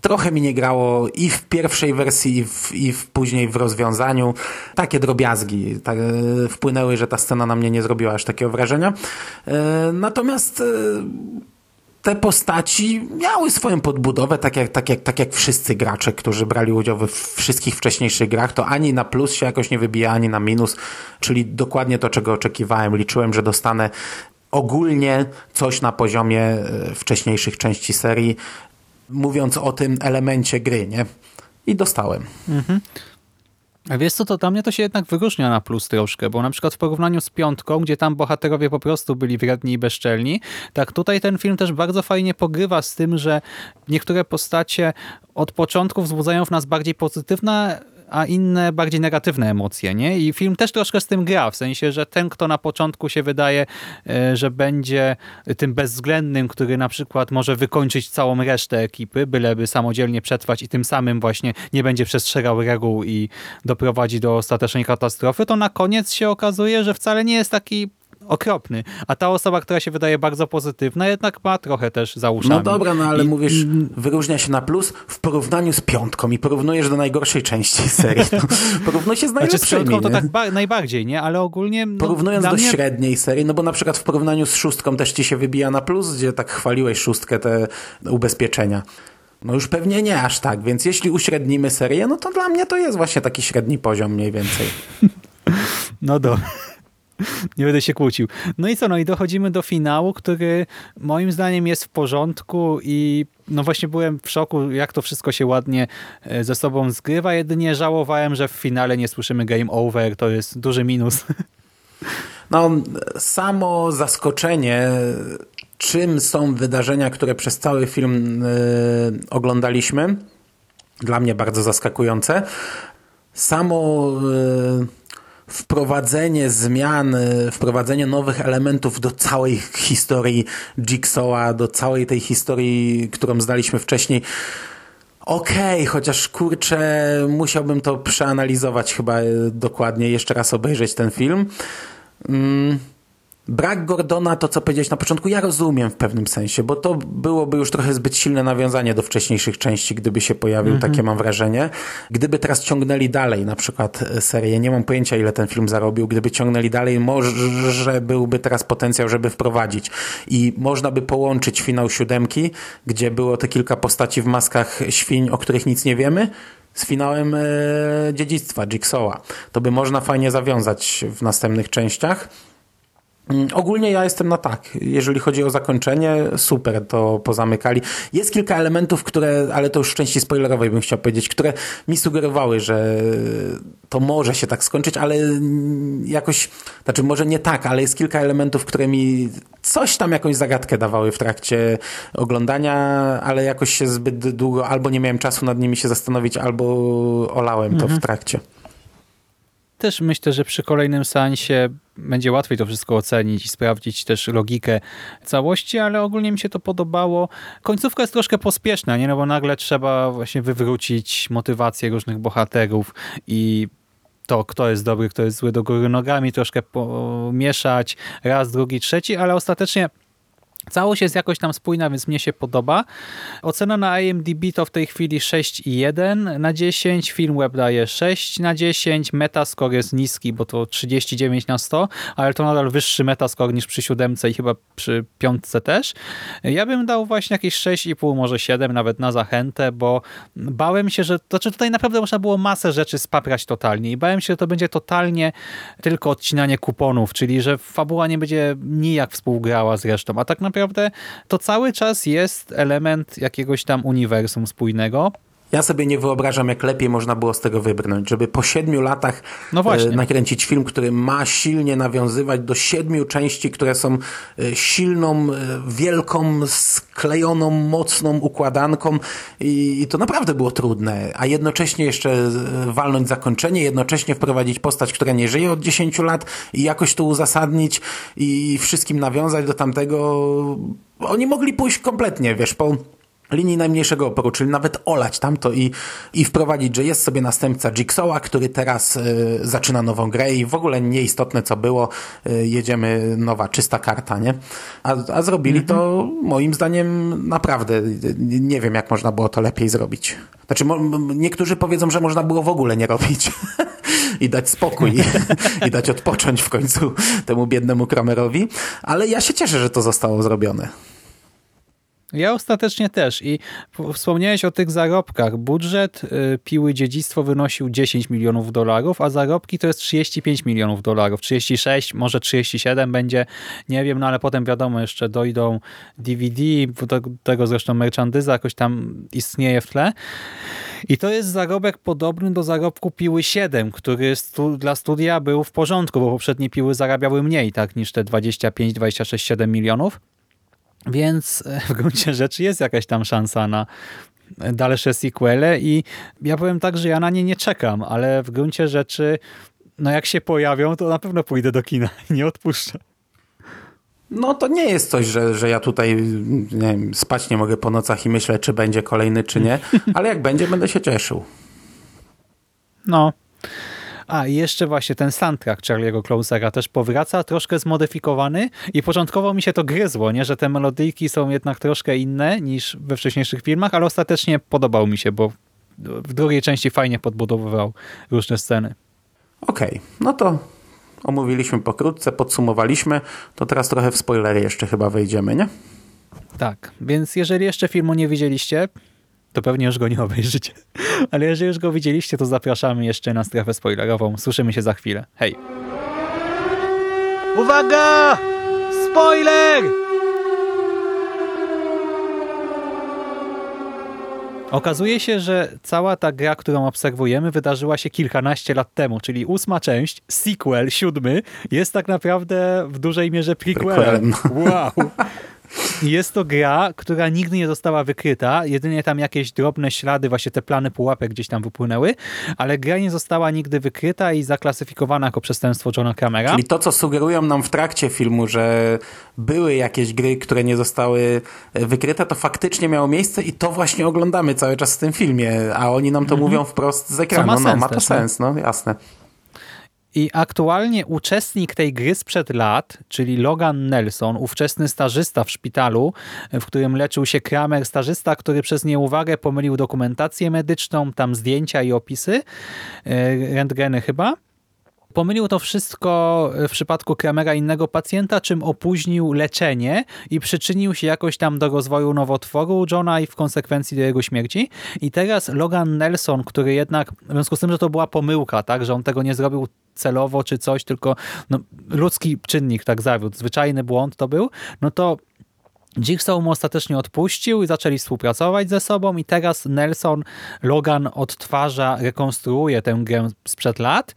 trochę mi nie grało i w pierwszej wersji, i, w, i w, później w rozwiązaniu. Takie drobiazgi tak, e, wpłynęły, że ta scena na mnie nie zrobiła aż takiego wrażenia. E, natomiast te postaci miały swoją podbudowę, tak jak, tak, jak, tak jak wszyscy gracze, którzy brali udział we wszystkich wcześniejszych grach, to ani na plus się jakoś nie wybija, ani na minus, czyli dokładnie to, czego oczekiwałem. Liczyłem, że dostanę ogólnie coś na poziomie e, wcześniejszych części serii, mówiąc o tym elemencie gry, nie? I dostałem. A wiesz co, to dla mnie to się jednak wyróżnia na plus troszkę, bo na przykład w porównaniu z piątką, gdzie tam bohaterowie po prostu byli wredni i bezczelni, tak tutaj ten film też bardzo fajnie pogrywa z tym, że niektóre postacie od początku wzbudzają w nas bardziej pozytywne a inne bardziej negatywne emocje, nie? I film też troszkę z tym gra, w sensie, że ten, kto na początku się wydaje, e, że będzie tym bezwzględnym, który na przykład może wykończyć całą resztę ekipy, byleby samodzielnie przetrwać i tym samym właśnie nie będzie przestrzegał reguł i doprowadzi do ostatecznej katastrofy, to na koniec się okazuje, że wcale nie jest taki okropny. A ta osoba, która się wydaje bardzo pozytywna, jednak ma trochę też za uszami. No dobra, no ale I, mówisz, wyróżnia się na plus w porównaniu z piątką i porównujesz do najgorszej części serii. No, porównuj się z Znaczy z najlepszymi. piątką to tak ba- najbardziej, nie? Ale ogólnie... No, Porównując do mnie... średniej serii, no bo na przykład w porównaniu z szóstką też ci się wybija na plus, gdzie tak chwaliłeś szóstkę te ubezpieczenia. No już pewnie nie aż tak, więc jeśli uśrednimy serię, no to dla mnie to jest właśnie taki średni poziom mniej więcej. (laughs) No do. (laughs) Nie będę się kłócił. No i co, no i dochodzimy do finału, który moim zdaniem jest w porządku i no właśnie byłem w szoku, jak to wszystko się ładnie e, ze sobą zgrywa. Jedynie żałowałem, że w finale nie słyszymy game over, to jest duży minus. (laughs) No, samo zaskoczenie, czym są wydarzenia, które przez cały film y, oglądaliśmy, dla mnie bardzo zaskakujące. Samo y, wprowadzenie zmian, y, wprowadzenie nowych elementów do całej historii Jigsaw'a, do całej tej historii, którą znaliśmy wcześniej. Okej, okay, chociaż kurczę, musiałbym to przeanalizować chyba y, dokładnie, jeszcze raz obejrzeć ten film. Mm, brak Gordona, to co powiedziałeś na początku, ja rozumiem w pewnym sensie, bo to byłoby już trochę zbyt silne nawiązanie do wcześniejszych części, gdyby się pojawił, takie mam wrażenie. Gdyby teraz ciągnęli dalej na przykład e, serię, nie mam pojęcia ile ten film zarobił, gdyby ciągnęli dalej, może byłby teraz potencjał, żeby wprowadzić. I można by połączyć finał siódemki, gdzie było te kilka postaci w maskach świń, o których nic nie wiemy, z finałem e, dziedzictwa Jigsaw'a. To by można fajnie zawiązać w następnych częściach. Mm, Ogólnie ja jestem na tak. Jeżeli chodzi o zakończenie, super to pozamykali. Jest kilka elementów, które, ale to już w części spoilerowej bym chciał powiedzieć, które mi sugerowały, że to może się tak skończyć, ale jakoś, znaczy może nie tak, ale jest kilka elementów, które mi coś tam jakąś zagadkę dawały w trakcie oglądania, ale jakoś się zbyt długo albo nie miałem czasu nad nimi się zastanowić, albo olałem to w trakcie. Też myślę, że przy kolejnym seansie będzie łatwiej to wszystko ocenić i sprawdzić też logikę całości, ale ogólnie mi się to podobało. Końcówka jest troszkę pospieszna, nie? No bo nagle trzeba właśnie wywrócić motywację różnych bohaterów i to, kto jest dobry, kto jest zły do góry nogami, troszkę pomieszać raz, drugi, trzeci, ale ostatecznie Całość jest jakoś tam spójna, więc mnie się podoba. Ocena na IMDb to w tej chwili 6,1 na 10, Filmweb daje 6 na 10, Metascore jest niski, bo to 39 na 100, ale to nadal wyższy Metascore niż przy siódemce i chyba przy piątce też. Ja bym dał właśnie jakieś 6,5, może 7 nawet na zachętę, bo bałem się, że to znaczy tutaj naprawdę można było masę rzeczy spaprać totalnie i bałem się, że to będzie totalnie tylko odcinanie kuponów, czyli że fabuła nie będzie nijak współgrała z resztą, a tak naprawdę naprawdę to cały czas jest element jakiegoś tam uniwersum spójnego. Ja sobie nie wyobrażam, jak lepiej można było z tego wybrnąć, żeby po siedmiu latach no właśnie. nakręcić film, który ma silnie nawiązywać do siedmiu części, które są silną, wielką, sklejoną, mocną układanką i, i to naprawdę było trudne, a jednocześnie jeszcze walnąć zakończenie, jednocześnie wprowadzić postać, która nie żyje od 10 lat i jakoś to uzasadnić i wszystkim nawiązać do tamtego. Oni mogli pójść kompletnie, wiesz, po linii najmniejszego oporu, czyli nawet olać tamto i, i wprowadzić, że jest sobie następca Jigsaw'a, który teraz y, zaczyna nową grę i w ogóle nieistotne co było, y, jedziemy nowa, czysta karta, nie? A, a zrobili -hmm. to moim zdaniem naprawdę, nie wiem jak można było to lepiej zrobić. Znaczy niektórzy powiedzą, że można było w ogóle nie robić (laughs) i dać spokój i dać odpocząć w końcu temu biednemu Kramerowi, ale ja się cieszę, że to zostało zrobione. Ja ostatecznie też i wspomniałeś o tych zarobkach. Budżet y, Piły Dziedzictwo wynosił 10 milionów dolarów, a zarobki to jest 35 milionów dolarów. 36, może 37 będzie, nie wiem, no ale potem wiadomo, jeszcze dojdą DVD, do tego zresztą merchandyza jakoś tam istnieje w tle. I to jest zarobek podobny do zarobku Piły 7, który stu dla studia był w porządku, bo poprzednie Piły zarabiały mniej tak niż te 25, 26, 7 milionów. Więc w gruncie rzeczy jest jakaś tam szansa na dalsze sequele i ja powiem tak, że ja na nie nie czekam, ale w gruncie rzeczy no jak się pojawią, to na pewno pójdę do kina i nie odpuszczę. No to nie jest coś, że, że ja tutaj nie wiem, spać nie mogę po nocach i myślę, czy będzie kolejny, czy nie, (laughs) ale jak będzie, będę się cieszył. No, A, i jeszcze właśnie ten soundtrack Charlie'ego Closera też powraca, troszkę zmodyfikowany i początkowo mi się to gryzło, nie? że te melodyjki są jednak troszkę inne niż we wcześniejszych filmach, ale ostatecznie podobał mi się, bo w drugiej części fajnie podbudowywał różne sceny. Okej, okay, no to omówiliśmy pokrótce, podsumowaliśmy, to teraz trochę w spoilery jeszcze chyba wejdziemy, nie? Tak, więc jeżeli jeszcze filmu nie widzieliście, to pewnie już go nie obejrzycie. (laughs) Ale jeżeli już go widzieliście, to zapraszamy jeszcze na strefę spoilerową. Słyszymy się za chwilę. Hej! Uwaga! Spoiler! Okazuje się, że cała ta gra, którą obserwujemy, wydarzyła się kilkanaście lat temu, czyli ósma część, sequel, siódmy, jest tak naprawdę w dużej mierze prequelem. Wow! (laughs) Jest to gra, która nigdy nie została wykryta, jedynie tam jakieś drobne ślady, właśnie te plany pułapek gdzieś tam wypłynęły, ale gra nie została nigdy wykryta i zaklasyfikowana jako przestępstwo Johna Camera. Czyli to, co sugerują nam w trakcie filmu, że były jakieś gry, które nie zostały wykryte, to faktycznie miało miejsce i to właśnie oglądamy cały czas w tym filmie, a oni nam to mhm. mówią wprost z ekranu. ma no, ma to też, sens, no jasne. I aktualnie uczestnik tej gry sprzed lat, czyli Logan Nelson, ówczesny stażysta w szpitalu, w którym leczył się Kramer, stażysta, który przez nieuwagę pomylił dokumentację medyczną, tam zdjęcia i opisy, e, rentgeny chyba, Pomylił to wszystko w przypadku Kramera innego pacjenta, czym opóźnił leczenie i przyczynił się jakoś tam do rozwoju nowotworu Johna i w konsekwencji do jego śmierci. I teraz Logan Nelson, który jednak, w związku z tym, że to była pomyłka, tak, że on tego nie zrobił celowo czy coś, tylko no, ludzki czynnik tak zawiódł, zwyczajny błąd to był, no to Jigsaw mu ostatecznie odpuścił i zaczęli współpracować ze sobą i teraz Nelson Logan odtwarza, rekonstruuje tę grę sprzed lat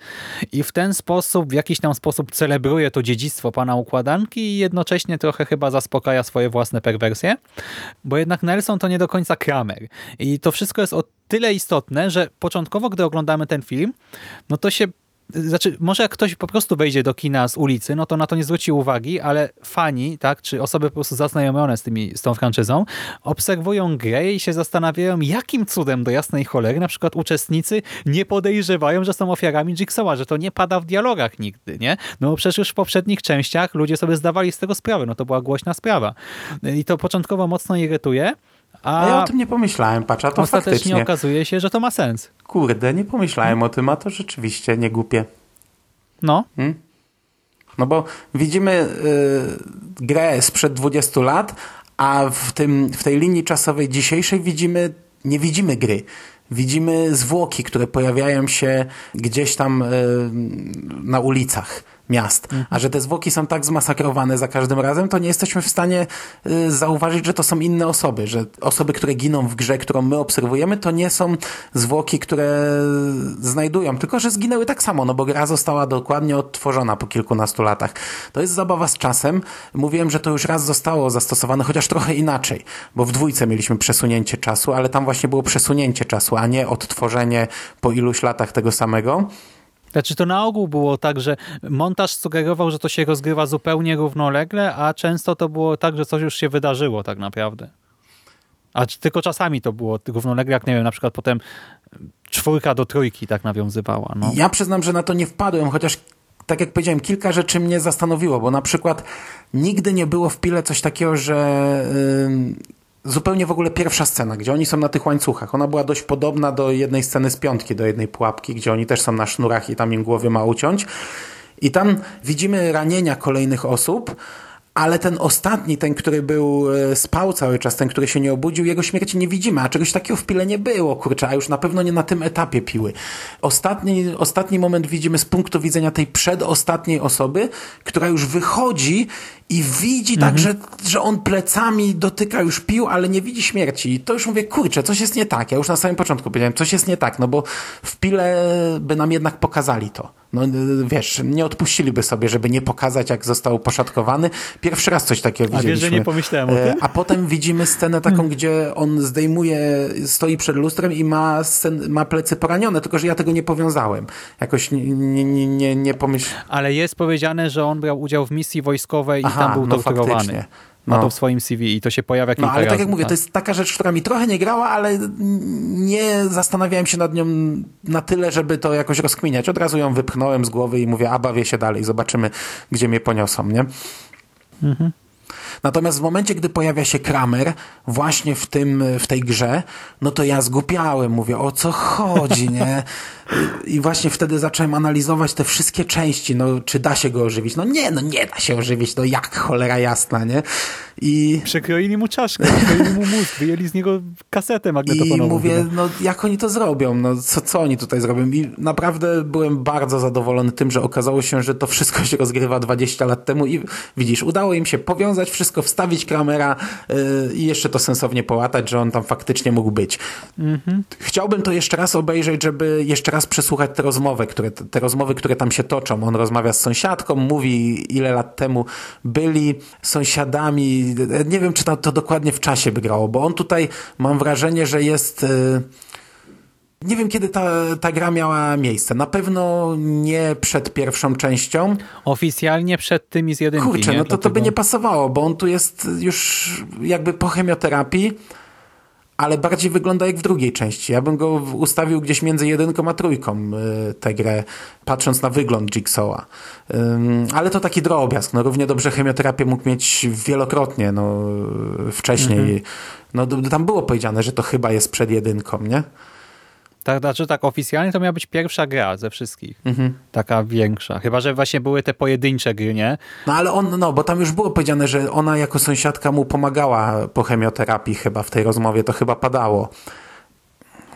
i w ten sposób, w jakiś tam sposób celebruje to dziedzictwo pana układanki i jednocześnie trochę chyba zaspokaja swoje własne perwersje, bo jednak Nelson to nie do końca Kramer. I to wszystko jest o tyle istotne, że początkowo, gdy oglądamy ten film, no to się znaczy, może jak ktoś po prostu wejdzie do kina z ulicy, no to na to nie zwróci uwagi, ale fani, tak, czy osoby po prostu zaznajomione z, tymi, z tą franczyzą, obserwują grę i się zastanawiają, jakim cudem do jasnej cholery na przykład uczestnicy nie podejrzewają, że są ofiarami Jigsawa, że to nie pada w dialogach nigdy, nie? No przecież już w poprzednich częściach ludzie sobie zdawali z tego sprawę, no to była głośna sprawa. I to początkowo mocno irytuje, a, a ja o tym nie pomyślałem, patrz, a to ostatecznie faktycznie. okazuje się, że to ma sens. Kurde, nie pomyślałem o tym, a to rzeczywiście nie głupie. No. Hmm? No bo widzimy y, grę sprzed 20 lat, a w, tym, w tej linii czasowej dzisiejszej widzimy, nie widzimy gry. Widzimy zwłoki, które pojawiają się gdzieś tam y, na ulicach miast. A że te zwłoki są tak zmasakrowane za każdym razem, to nie jesteśmy w stanie y, zauważyć, że to są inne osoby, że osoby, które giną w grze, którą my obserwujemy, to nie są zwłoki, które znajdują, tylko że zginęły tak samo, no bo gra została dokładnie odtworzona po kilkunastu latach. To jest zabawa z czasem. Mówiłem, że to już raz zostało zastosowane, chociaż trochę inaczej, bo w dwójce mieliśmy przesunięcie czasu, ale tam właśnie było przesunięcie czasu, a nie odtworzenie po iluś latach tego samego. Znaczy to na ogół było tak, że montaż sugerował, że to się rozgrywa zupełnie równolegle, a często to było tak, że coś już się wydarzyło tak naprawdę. A tylko czasami to było równolegle, jak nie wiem, na przykład potem czwórka do trójki tak nawiązywała. No. Ja przyznam, że na to nie wpadłem, chociaż tak jak powiedziałem, kilka rzeczy mnie zastanowiło, bo na przykład nigdy nie było w Pile coś takiego, że zupełnie w ogóle pierwsza scena, gdzie oni są na tych łańcuchach. Ona była dość podobna do jednej sceny z piątki, do jednej pułapki, gdzie oni też są na sznurach i tam im głowy ma uciąć. I tam widzimy ranienia kolejnych osób, ale ten ostatni, ten, który był, e, spał cały czas, ten, który się nie obudził, jego śmierci nie widzimy, a czegoś takiego w pile nie było, kurczę, a już na pewno nie na tym etapie piły. Ostatni, ostatni moment widzimy z punktu widzenia tej przedostatniej osoby, która już wychodzi i widzi tak, mhm. tak, że, że on plecami dotyka już pił, ale nie widzi śmierci. I to już mówię, kurczę, coś jest nie tak. Ja już na samym początku powiedziałem, coś jest nie tak, no bo w pile by nam jednak pokazali to. No wiesz, nie odpuściliby sobie, żeby nie pokazać, jak został poszatkowany. Pierwszy raz coś takiego widzieliśmy. A wiesz, że nie pomyślałem o tym? E, a potem widzimy scenę taką, hmm. gdzie on zdejmuje, stoi przed lustrem i ma, scen, ma plecy poranione, tylko że ja tego nie powiązałem. Jakoś nie, nie, nie, nie pomyślałem. Ale jest powiedziane, że on brał udział w misji wojskowej Aha, i tam był no torturowany. Faktycznie. Ma No. to w swoim CV i to się pojawia No kilka ale tak razy. jak mówię, to jest taka rzecz, która mi trochę nie grała, ale nie zastanawiałem się nad nią na tyle, żeby to jakoś rozkminiać. Od razu ją wypchnąłem z głowy i mówię, a bawię się dalej, zobaczymy, gdzie mnie poniosą, nie? Natomiast w momencie, gdy pojawia się Kramer właśnie w, tym, w tej grze, no to ja zgłupiałem, mówię, o co chodzi, nie? (laughs) I właśnie wtedy zacząłem analizować te wszystkie części, no czy da się go ożywić? No nie, no nie da się ożywić, no jak cholera jasna, nie? I... Przekroili mu czaszkę, przekroili mu mózg, wyjęli z niego kasetę I magnetofonową. mówię, chyba. no jak oni to zrobią? No co, co oni tutaj zrobią? I naprawdę byłem bardzo zadowolony tym, że okazało się, że to wszystko się rozgrywa 20 lat temu i widzisz, udało im się powiązać wszystko, wstawić Kramera yy, i jeszcze to sensownie połatać, że on tam faktycznie mógł być. Chciałbym to jeszcze raz obejrzeć, żeby jeszcze raz przesłuchać te rozmowy, które, te rozmowy, które tam się toczą. On rozmawia z sąsiadką, mówi ile lat temu byli sąsiadami. Nie wiem, czy to, to dokładnie w czasie by grało, bo on tutaj mam wrażenie, że jest... Yy, nie wiem, kiedy ta, ta gra miała miejsce. Na pewno nie przed pierwszą częścią. Oficjalnie przed tymi z jedynki. Kurczę, nie? no to, to by Dlatego- nie pasowało, bo on tu jest już jakby po chemioterapii, ale bardziej wygląda jak w drugiej części. Ja bym go ustawił gdzieś między jedynką a trójką y, tę grę, patrząc na wygląd Jigsawa. Ale to taki drobiazg. No, równie dobrze chemioterapię mógł mieć wielokrotnie no, wcześniej. No, d- tam było powiedziane, że to chyba jest przed jedynką, nie? Tak, znaczy tak oficjalnie to miała być pierwsza gra ze wszystkich. Mhm. Taka większa. Chyba, że właśnie były te pojedyncze gry, nie? No ale on, no bo tam już było powiedziane, że ona jako sąsiadka mu pomagała po chemioterapii chyba w tej rozmowie, to chyba padało.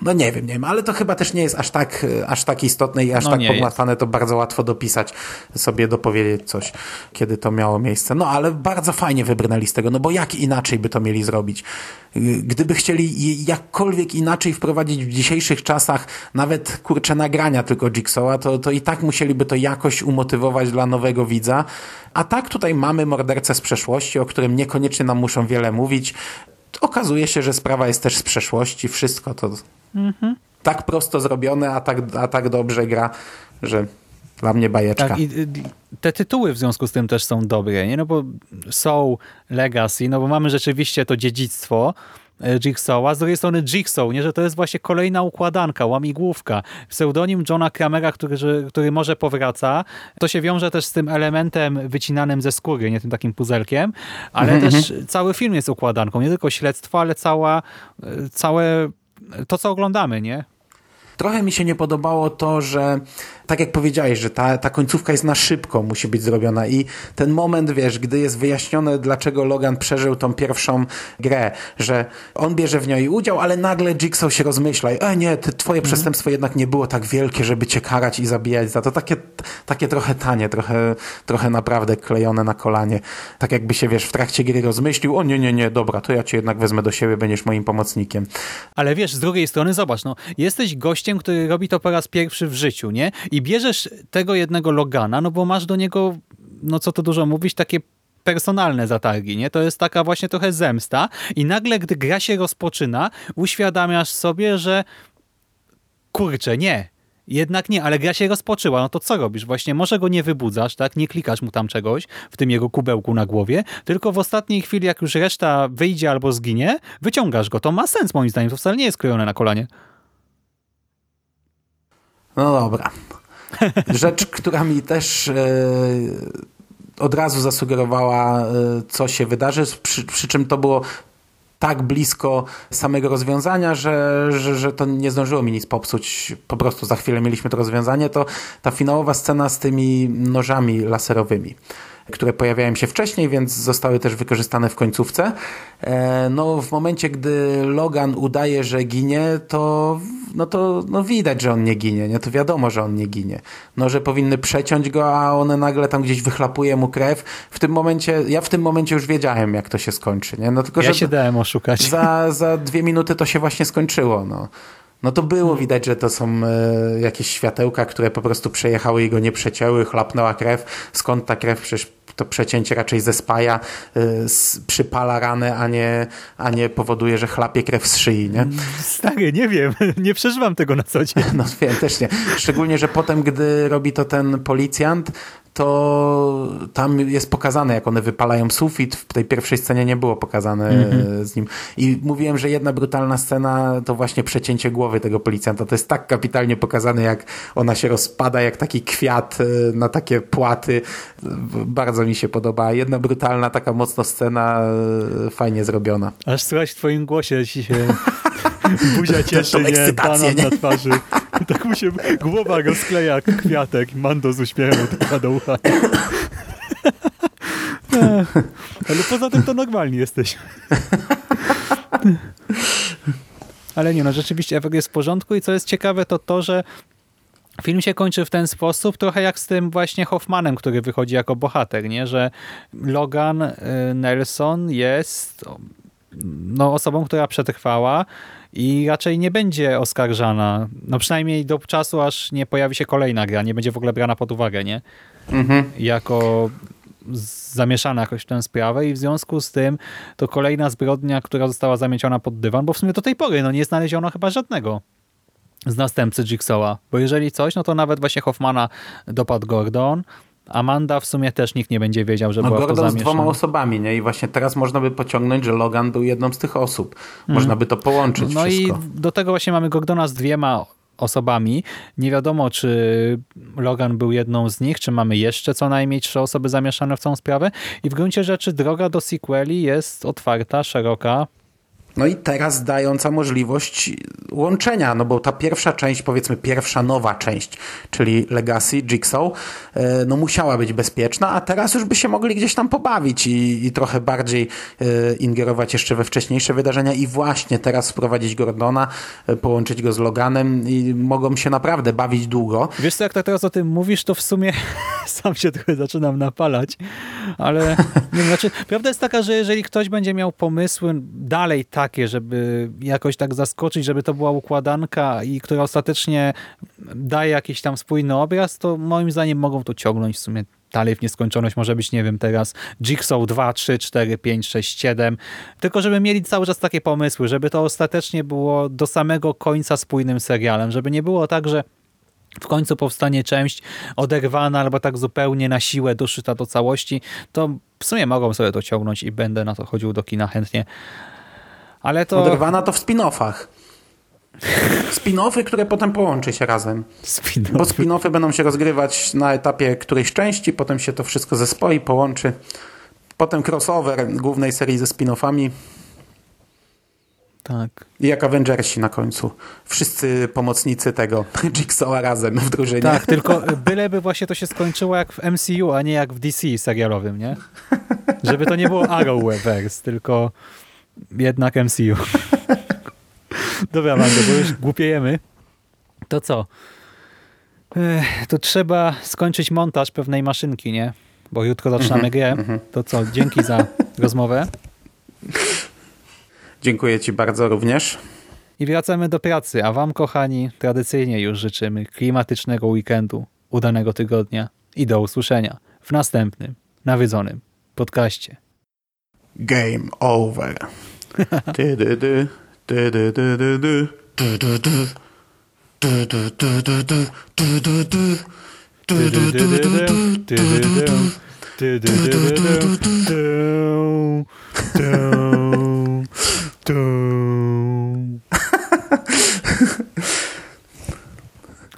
No nie wiem, nie wiem, ale to chyba też nie jest aż tak, aż tak istotne i aż No tak pogmatwane, to bardzo łatwo dopisać, sobie dopowiedzieć coś, kiedy to miało miejsce. No ale bardzo fajnie wybrnęli z tego, no bo jak inaczej by to mieli zrobić? Gdyby chcieli jakkolwiek inaczej wprowadzić w dzisiejszych czasach, nawet kurcze nagrania tylko Jigsawa, to, to i tak musieliby to jakoś umotywować dla nowego widza. A tak tutaj mamy mordercę z przeszłości, o którym niekoniecznie nam muszą wiele mówić. Okazuje się, że sprawa jest też z przeszłości, wszystko to tak prosto zrobione, a tak, a tak dobrze gra, że dla mnie bajeczka. Tak, te tytuły w związku z tym też są dobre, nie? No bo są Legacy, no bo mamy rzeczywiście to dziedzictwo e, Jigsawa, z drugiej strony Jigsaw, nie? Że to jest właśnie kolejna układanka, łamigłówka. Pseudonim Johna Kramera, który, który może powraca, to się wiąże też z tym elementem wycinanym ze skóry, nie tym takim puzelkiem, ale (laughs) też cały film jest układanką, nie tylko śledztwo, ale cała, e, całe to, co oglądamy, nie? Trochę mi się nie podobało to, że tak jak powiedziałeś, że ta, ta końcówka jest na szybko, musi być zrobiona i ten moment, wiesz, gdy jest wyjaśnione, dlaczego Logan przeżył tą pierwszą grę, że on bierze w niej udział, ale nagle Jigsaw się rozmyśla, e nie, ty, twoje przestępstwo jednak nie było tak wielkie, żeby cię karać i zabijać za to. Takie, takie trochę tanie, trochę, trochę naprawdę klejone na kolanie. Tak jakby się, wiesz, w trakcie gry rozmyślił, o nie, nie, nie, dobra, to ja cię jednak wezmę do siebie, będziesz moim pomocnikiem. Ale wiesz, z drugiej strony zobacz, no, jesteś gościem, który robi to po raz pierwszy w życiu, nie? I bierzesz tego jednego Logana, no bo masz do niego, no co tu dużo mówić, takie personalne zatargi, nie? To jest taka właśnie trochę zemsta i nagle, gdy gra się rozpoczyna, uświadamiasz sobie, że kurczę, nie, jednak nie, ale gra się rozpoczęła, no to co robisz? Właśnie może go nie wybudzasz, tak? Nie klikasz mu tam czegoś w tym jego kubełku na głowie, tylko w ostatniej chwili, jak już reszta wyjdzie albo zginie, wyciągasz go. To ma sens moim zdaniem, to wcale nie jest klejone na kolanie. No dobra. Rzecz, która mi też e, od razu zasugerowała, e, co się wydarzy, przy, przy czym to było tak blisko samego rozwiązania, że, że, że to nie zdążyło mi nic popsuć. Po prostu za chwilę mieliśmy to rozwiązanie. To ta finałowa scena z tymi nożami laserowymi które pojawiają się wcześniej, więc zostały też wykorzystane w końcówce. E, no, w momencie, gdy Logan udaje, że ginie, to, no to no widać, że on nie ginie. Nie? To wiadomo, że on nie ginie. No, że powinny przeciąć go, a one nagle tam gdzieś wychlapuje mu krew. W tym momencie, ja w tym momencie już wiedziałem, jak to się skończy. Nie? No, tylko, Ja że się dałem oszukać. za, za dwie minuty to się właśnie skończyło. No. No to było widać, że to są e, jakieś światełka, które po prostu przejechały i go nie przecięły, chlapnęła krew. Skąd ta krew? Przecież to przecięcie raczej ze spaja y, przypala ranę, a nie, a nie powoduje, że chlapie krew z szyi, nie? (laughs) Stary, nie wiem, (laughs) nie przeżywam tego na co dzień. No wiem, też nie. Szczególnie, że potem, gdy robi to ten policjant, to tam jest pokazane, jak one wypalają sufit. W tej pierwszej scenie nie było pokazane Mhm. z nim. I mówiłem, że jedna brutalna scena to właśnie przecięcie głowy tego policjanta. To jest tak kapitalnie pokazane, jak ona się rozpada, jak taki kwiat e, na takie płaty. Bardzo mi się podoba. Jedna brutalna, taka mocno scena, e, fajnie zrobiona. Aż słychać w twoim głosie ci się (laughs) buzia cieszy, nie? Banan nie? na twarzy. Tak mu się głowa rozkleja jak kwiatek. Mando z uśmiechem tylko do ucha. (laughs) Ale poza tym to normalni jesteś. (laughs) Ale nie no, rzeczywiście efekt jest w porządku i co jest ciekawe to to, że Film się kończy w ten sposób, trochę jak z tym właśnie Hoffmanem, który wychodzi jako bohater, nie? że Logan y, Nelson jest no, osobą, która przetrwała i raczej nie będzie oskarżana. No przynajmniej do czasu, aż nie pojawi się kolejna gra, nie będzie w ogóle brana pod uwagę, nie? Jako z- zamieszana jakoś w tę sprawę i w związku z tym to kolejna zbrodnia, która została zamieciona pod dywan, bo w sumie do tej pory no, nie znaleziono chyba żadnego z następcy Jigsaw'a. Bo jeżeli coś, no to nawet właśnie Hoffmana dopadł Gordon, Amanda w sumie też nikt nie będzie wiedział, że No była Gordon z zamieszana. dwoma osobami, nie? I właśnie teraz można by pociągnąć, że Logan był jedną z tych osób. Można by to połączyć. No wszystko. i do tego właśnie mamy Gordona z dwiema osobami. Nie wiadomo, czy Logan był jedną z nich, czy mamy jeszcze co najmniej trzy osoby zamieszane w całą sprawę. I w gruncie rzeczy droga do sequeli jest otwarta, szeroka. No i teraz dająca możliwość łączenia, no bo ta pierwsza część, powiedzmy pierwsza nowa część, czyli Legacy, Jigsaw, e, no musiała być bezpieczna, a teraz już by się mogli gdzieś tam pobawić i, i trochę bardziej e, ingerować jeszcze we wcześniejsze wydarzenia i właśnie teraz wprowadzić Gordona, e, połączyć go z Loganem i mogą się naprawdę bawić długo. Wiesz co, jak tak teraz o tym mówisz, to w sumie (laughs) sam się trochę zaczynam napalać, ale (laughs) nie znaczy, prawda jest taka, że jeżeli ktoś będzie miał pomysły dalej takie, żeby jakoś tak zaskoczyć, żeby to była układanka i która ostatecznie daje jakiś tam spójny obraz, to moim zdaniem mogą to ciągnąć w sumie dalej w nieskończoność. Może być, nie wiem, teraz Jigsaw 2, 3, 4, 5, 6, 7. Tylko żeby mieli cały czas takie pomysły, żeby to ostatecznie było do samego końca spójnym serialem, żeby nie było tak, że w końcu powstanie część oderwana albo tak zupełnie na siłę doszyta do całości, to w sumie mogą sobie to ciągnąć i będę na to chodził do kina chętnie. Ale to... Oderwana to w spin-offach. Spin-offy, które potem połączy się razem. Spin-off. Bo spin-offy będą się rozgrywać na etapie którejś części, potem się to wszystko zespoi, połączy. Potem crossover głównej serii ze spin-offami Tak. i jak Avengersi na końcu. Wszyscy pomocnicy tego (laughs) Jigsawa razem w drużynie. Tak, tylko byleby właśnie to się skończyło jak w MCU, a nie jak w DC serialowym, nie? Żeby to nie było Arrowverse, tylko jednak MCU. (laughs) Dobra, Mando, bo już głupiejemy. To co? To trzeba skończyć montaż pewnej maszynki, nie? Bo jutro zaczynamy grę. To co? Dzięki za rozmowę. Dziękuję Ci bardzo również. I wracamy do pracy, a wam, kochani, tradycyjnie już życzymy klimatycznego weekendu, udanego tygodnia i do usłyszenia w następnym, nawiedzonym podcaście. Game over. Ty, dy, dy, ty, dy, dy, dy, dy.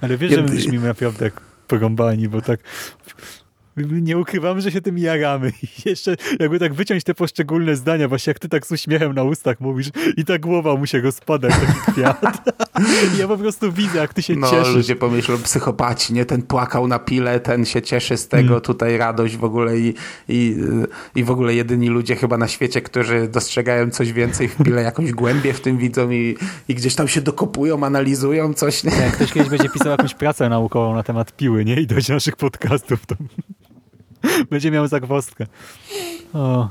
Ale wiesz, że my brzmimy naprawdę jak porąbani, bo tak nie ukrywamy, że się tym jaramy. (laughs) I jeszcze jakby tak wyciąć te poszczególne zdania, właśnie jak ty tak z uśmiechem na ustach mówisz i ta głowa mu się rozpada jak taki kwiat. (laughs) (laughs) Ja po prostu widzę, jak ty się No, cieszysz. ludzie pomyślą, psychopaci, nie? Ten płakał na pile, ten się cieszy z tego, tutaj radość w ogóle i, i, i w ogóle jedyni ludzie chyba na świecie, którzy dostrzegają coś więcej w pile, jakąś głębię w tym widzą i, i gdzieś tam się dokopują, analizują coś, nie? Jak ktoś kiedyś będzie pisał jakąś pracę naukową na temat piły, nie? I dojdzie do naszych podcastów, to (laughs) będzie miał zagwozdkę. O.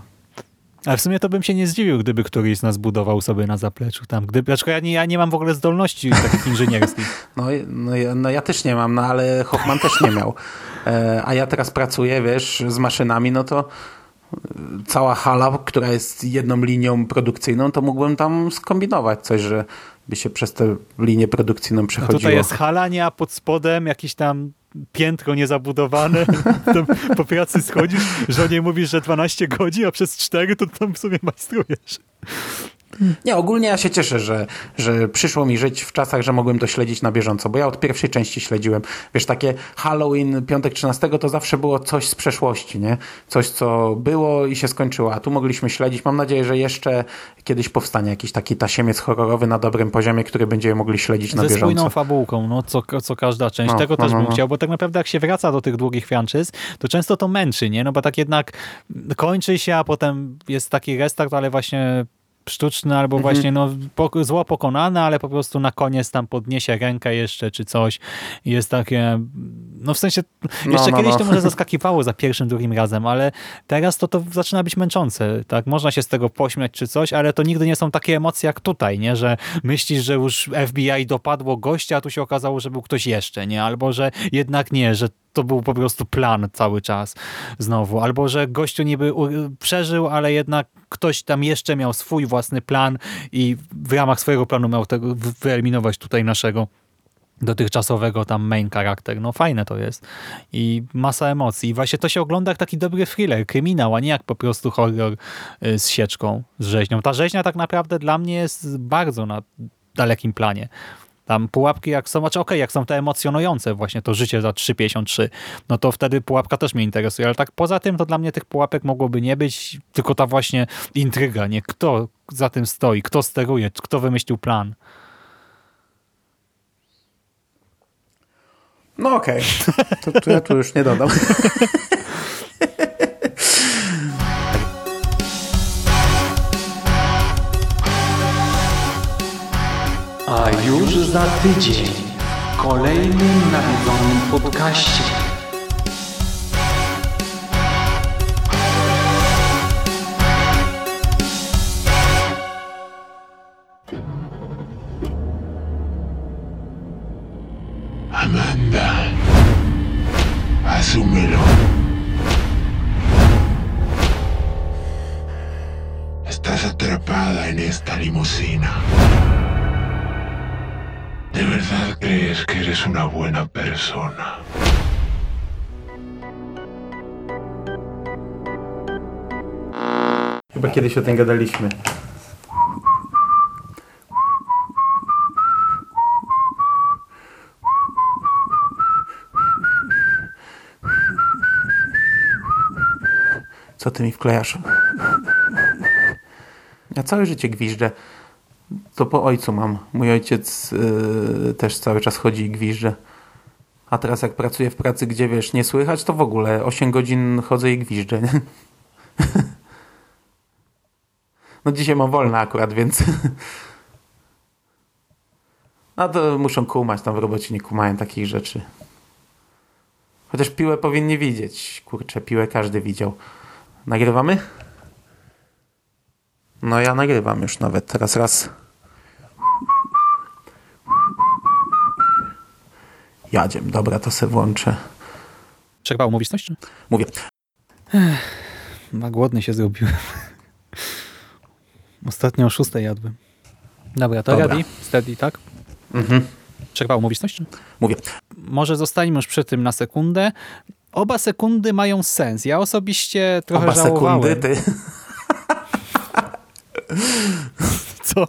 A w sumie to bym się nie zdziwił, gdyby któryś z nas budował sobie na zapleczu tam. Gdyby, dlaczego ja nie, ja nie mam w ogóle zdolności takich inżynierskich. (laughs) No, no, ja- no ja też nie mam, no ale Hoffman też nie miał. E, a ja teraz pracuję, wiesz, z maszynami, no to cała hala, która jest jedną linią produkcyjną, to mógłbym tam skombinować coś, że by się przez tę linię produkcyjną No przechodziło. tutaj jest a pod spodem jakiś tam piętro niezabudowane, (laughs) po pracy schodzisz, żonie mówisz, że 12 godzin, a przez 4 to tam w sumie majstrujesz. Nie, ogólnie ja się cieszę, że, że przyszło mi żyć w czasach, że mogłem to śledzić na bieżąco, bo ja od pierwszej części śledziłem. Wiesz, takie Halloween, piątek 13 to zawsze było coś z przeszłości, nie? Coś, co było i się skończyło, a tu mogliśmy śledzić. Mam nadzieję, że jeszcze kiedyś powstanie jakiś taki tasiemiec horrorowy na dobrym poziomie, który będziemy mogli śledzić na Ze bieżąco. spójną fabułką, no co, co każda część. No, Tego no, też no, bym no. chciał, bo tak naprawdę jak się wraca do tych długich franczyz, to często to męczy, nie? No bo tak jednak kończy się, a potem jest taki restart, ale właśnie sztuczny, albo Mhm. właśnie no, po, zło pokonane, ale po prostu na koniec tam podniesie rękę jeszcze, czy coś. I jest takie, no w sensie, jeszcze no, kiedyś no. to może (laughs) zaskakiwało za pierwszym, drugim razem, ale teraz to to zaczyna być męczące, tak? Można się z tego pośmiać czy coś, ale to nigdy nie są takie emocje jak tutaj, nie? Że myślisz, że już FBI dopadło gościa, a tu się okazało, że był ktoś jeszcze, nie? Albo, że jednak nie, że to był po prostu plan cały czas znowu. Albo, że gościu niby przeżył, ale jednak ktoś tam jeszcze miał swój własny plan i w ramach swojego planu miał tego wy- wyeliminować tutaj naszego dotychczasowego tam main charakter. No fajne to jest. I masa emocji. I właśnie to się ogląda jak taki dobry thriller, kryminał, a nie jak po prostu horror y, z sieczką, z rzeźnią. Ta rzeźnia tak naprawdę dla mnie jest bardzo na dalekim planie. Tam pułapki jak są, znaczy okej, jak są te emocjonujące właśnie to życie za 3,53, no to wtedy pułapka też mnie interesuje, ale tak poza tym to dla mnie tych pułapek mogłoby nie być, tylko ta właśnie intryga, nie? Kto za tym stoi, kto steruje, kto wymyślił plan. No okej, to, to ja tu już nie dodam. (laughs) już za tydzień w kolejnym nawiedzonym podcaście. Amanda, asúmelo. Estás atrapada en esta limusina. ¿De verdad crees que eres una buena persona? Chyba kiedyś o tym gadaliśmy. Co ty mi wklejasz? Ja całe życie gwiżdżę. To po ojcu mam. Mój ojciec yy, też cały czas chodzi i gwiżdże. A teraz jak pracuję w pracy, gdzie wiesz, nie słychać, to w ogóle 8 godzin chodzę i gwiżdżę. Nie? (laughs) No dzisiaj mam wolne akurat, więc... (laughs) No to muszą kumać, tam w robocie nie kumają takich rzeczy. Chociaż piłę powinni widzieć. Kurczę, piłę każdy widział. Nagrywamy? No ja nagrywam już nawet teraz raz. Jadziem, dobra, to se włączę. Coś? Czy? Mówię, Ma głodny się zrobiłem. Ostatnio o szóstej jadłem. Dobra, to Dobra. ready? Steady, tak? mhm. Coś? Czy? mówię. Może zostańmy już przy tym na sekundę. Oba sekundy mają sens. Ja osobiście trochę Oba żałowałem. sekundy, ty. (laughs) Co?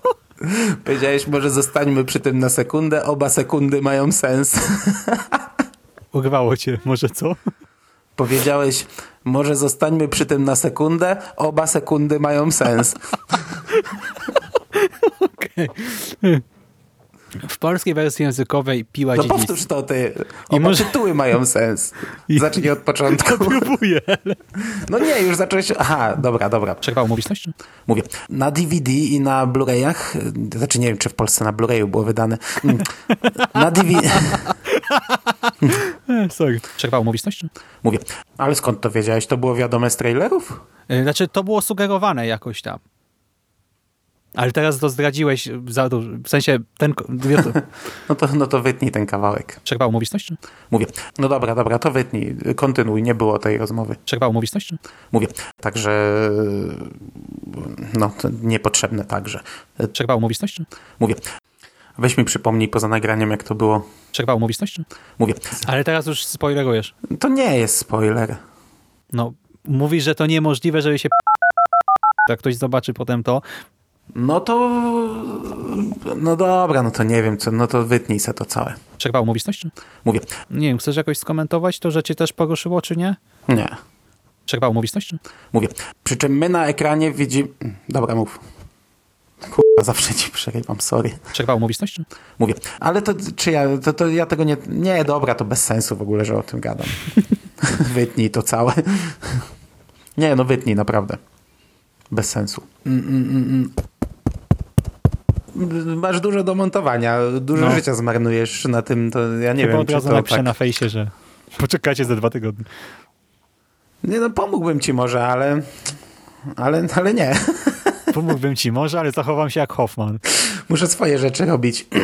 Powiedziałeś, może zostańmy przy tym na sekundę. Oba sekundy mają sens. (laughs) Urwało cię, może co? Powiedziałeś, może zostańmy przy tym na sekundę. Oba sekundy mają sens. (laughs) Okej. W polskiej wersji językowej piła No dziedzictwo. powtórz to ty. I Oba może- tytuły mają sens. I- Zacznij od początku. (laughs) Próbuję. ale- No nie, już zacząłeś... Aha, dobra, dobra. Przerwało mówić coś? Czy? Mówię. Na DVD i na Blu-rayach, znaczy nie wiem, czy w Polsce na Blu-rayu było wydane. Mm. Na DVD... (laughs) E, sorry. Przerwało mówić coś? Czy? Mówię. Ale skąd to wiedziałeś? To było wiadome z trailerów? E, Znaczy, to było sugerowane jakoś tam. Ale teraz to zdradziłeś za dużo. W sensie ten... (laughs) No to, no to wytnij ten kawałek. Przerwało? Czy? Mówię, no dobra, dobra, to wytnij, kontynuuj, nie było tej rozmowy. Przerwało? Czy? Mówię, także no to niepotrzebne także. Przerwało mówić coś? Czy? Mówię, weź mi przypomnij poza nagraniem, jak to było. Przerwało? Czy? Mówię, Ale teraz już spoilerujesz. to nie jest spoiler. No, mówisz, że to niemożliwe, żeby się (laughs) jak ktoś zobaczy potem to. No to, no dobra, no to nie wiem, co, no to wytnij se to całe. Przerwało mówić coś? Czy? Mówię, Nie wiem, chcesz jakoś skomentować to, że cię też poruszyło, czy nie? nie. Przerwało mówić coś? Czy? Mówię, przy czym my na ekranie widzimy... Dobra, mów. Kurwa, zawsze ci przerywam, sorry. Przerwało mówić coś? Czy? Mówię, ale to czy ja, to, to ja tego nie... Nie, dobra, to bez sensu w ogóle, że o tym gadam. (laughs) wytnij to całe. nie, no wytnij, naprawdę. Bez sensu. Mm, mm, mm, mm. Masz dużo do montowania, dużo No. życia zmarnujesz na tym, to ja nie Chyba wiem, od czy razu to napiszę tak... na fejsie, że (laughs) poczekajcie za dwa tygodnie. Nie, no pomógłbym ci może, ale... Ale, ale nie. (laughs) Pomógłbym ci może, ale zachowam się jak Hoffman. Muszę swoje rzeczy robić. (clears throat)